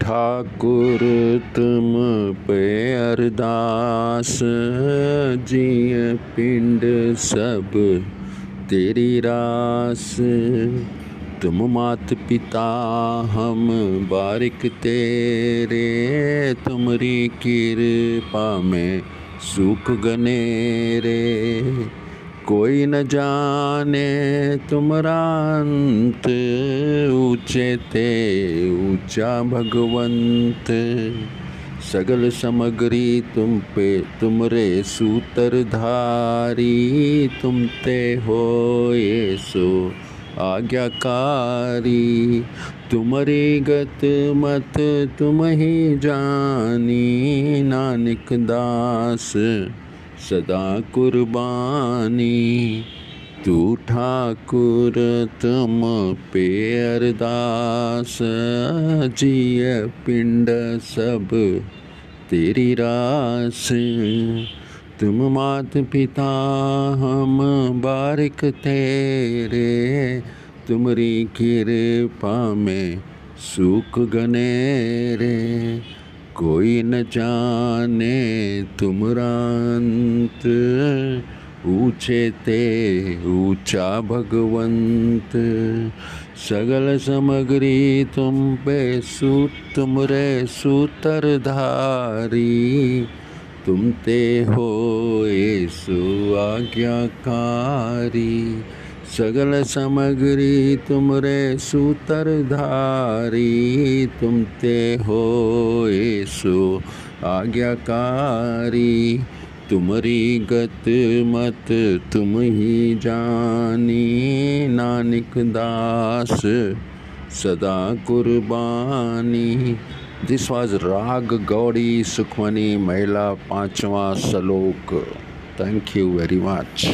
ठाकुर तुम पे अरदास जिय पिंड सब तेरी रास। तुम मात पिता, हम बारिक तेरे, तुमरी कृपा में सुख गनेरे। कोई न जाने तुमरा अंत ऊँचे ते ऊँचा भगवंत। सगल समग्री तुम पे, तुमरे सूतर धारी, तुम ते हो ये सो आज्ञाकारी। तुमरी गत मत तुम ही जानी, नानक दास। सदा कुर्बानी, तू ठाकुर तुम पे अरदास, जिय पिंड सब तेरी रास। तुम मात पिता हम बारिक तेरे, तुमरी कृपा में सुख गनेरे। कोई न जाने तुमरांत, ऊँचे ते ऊँचा भगवंत। सगल समग्री तुम पे सूत तुम रे सूतर धारी। तुम ते हो सु आज्ञाकारी। सगल सामग्री तुम रे सूतर धारी तुम ते हो सो आज्ञाकारी। तुमरी गत मत तुम ही जानी, नानक दास सदा कुर्बानी। दिस वॉज़ राग गौड़ी सुखमनी महिला पांचवा श्लोक। Thank you very much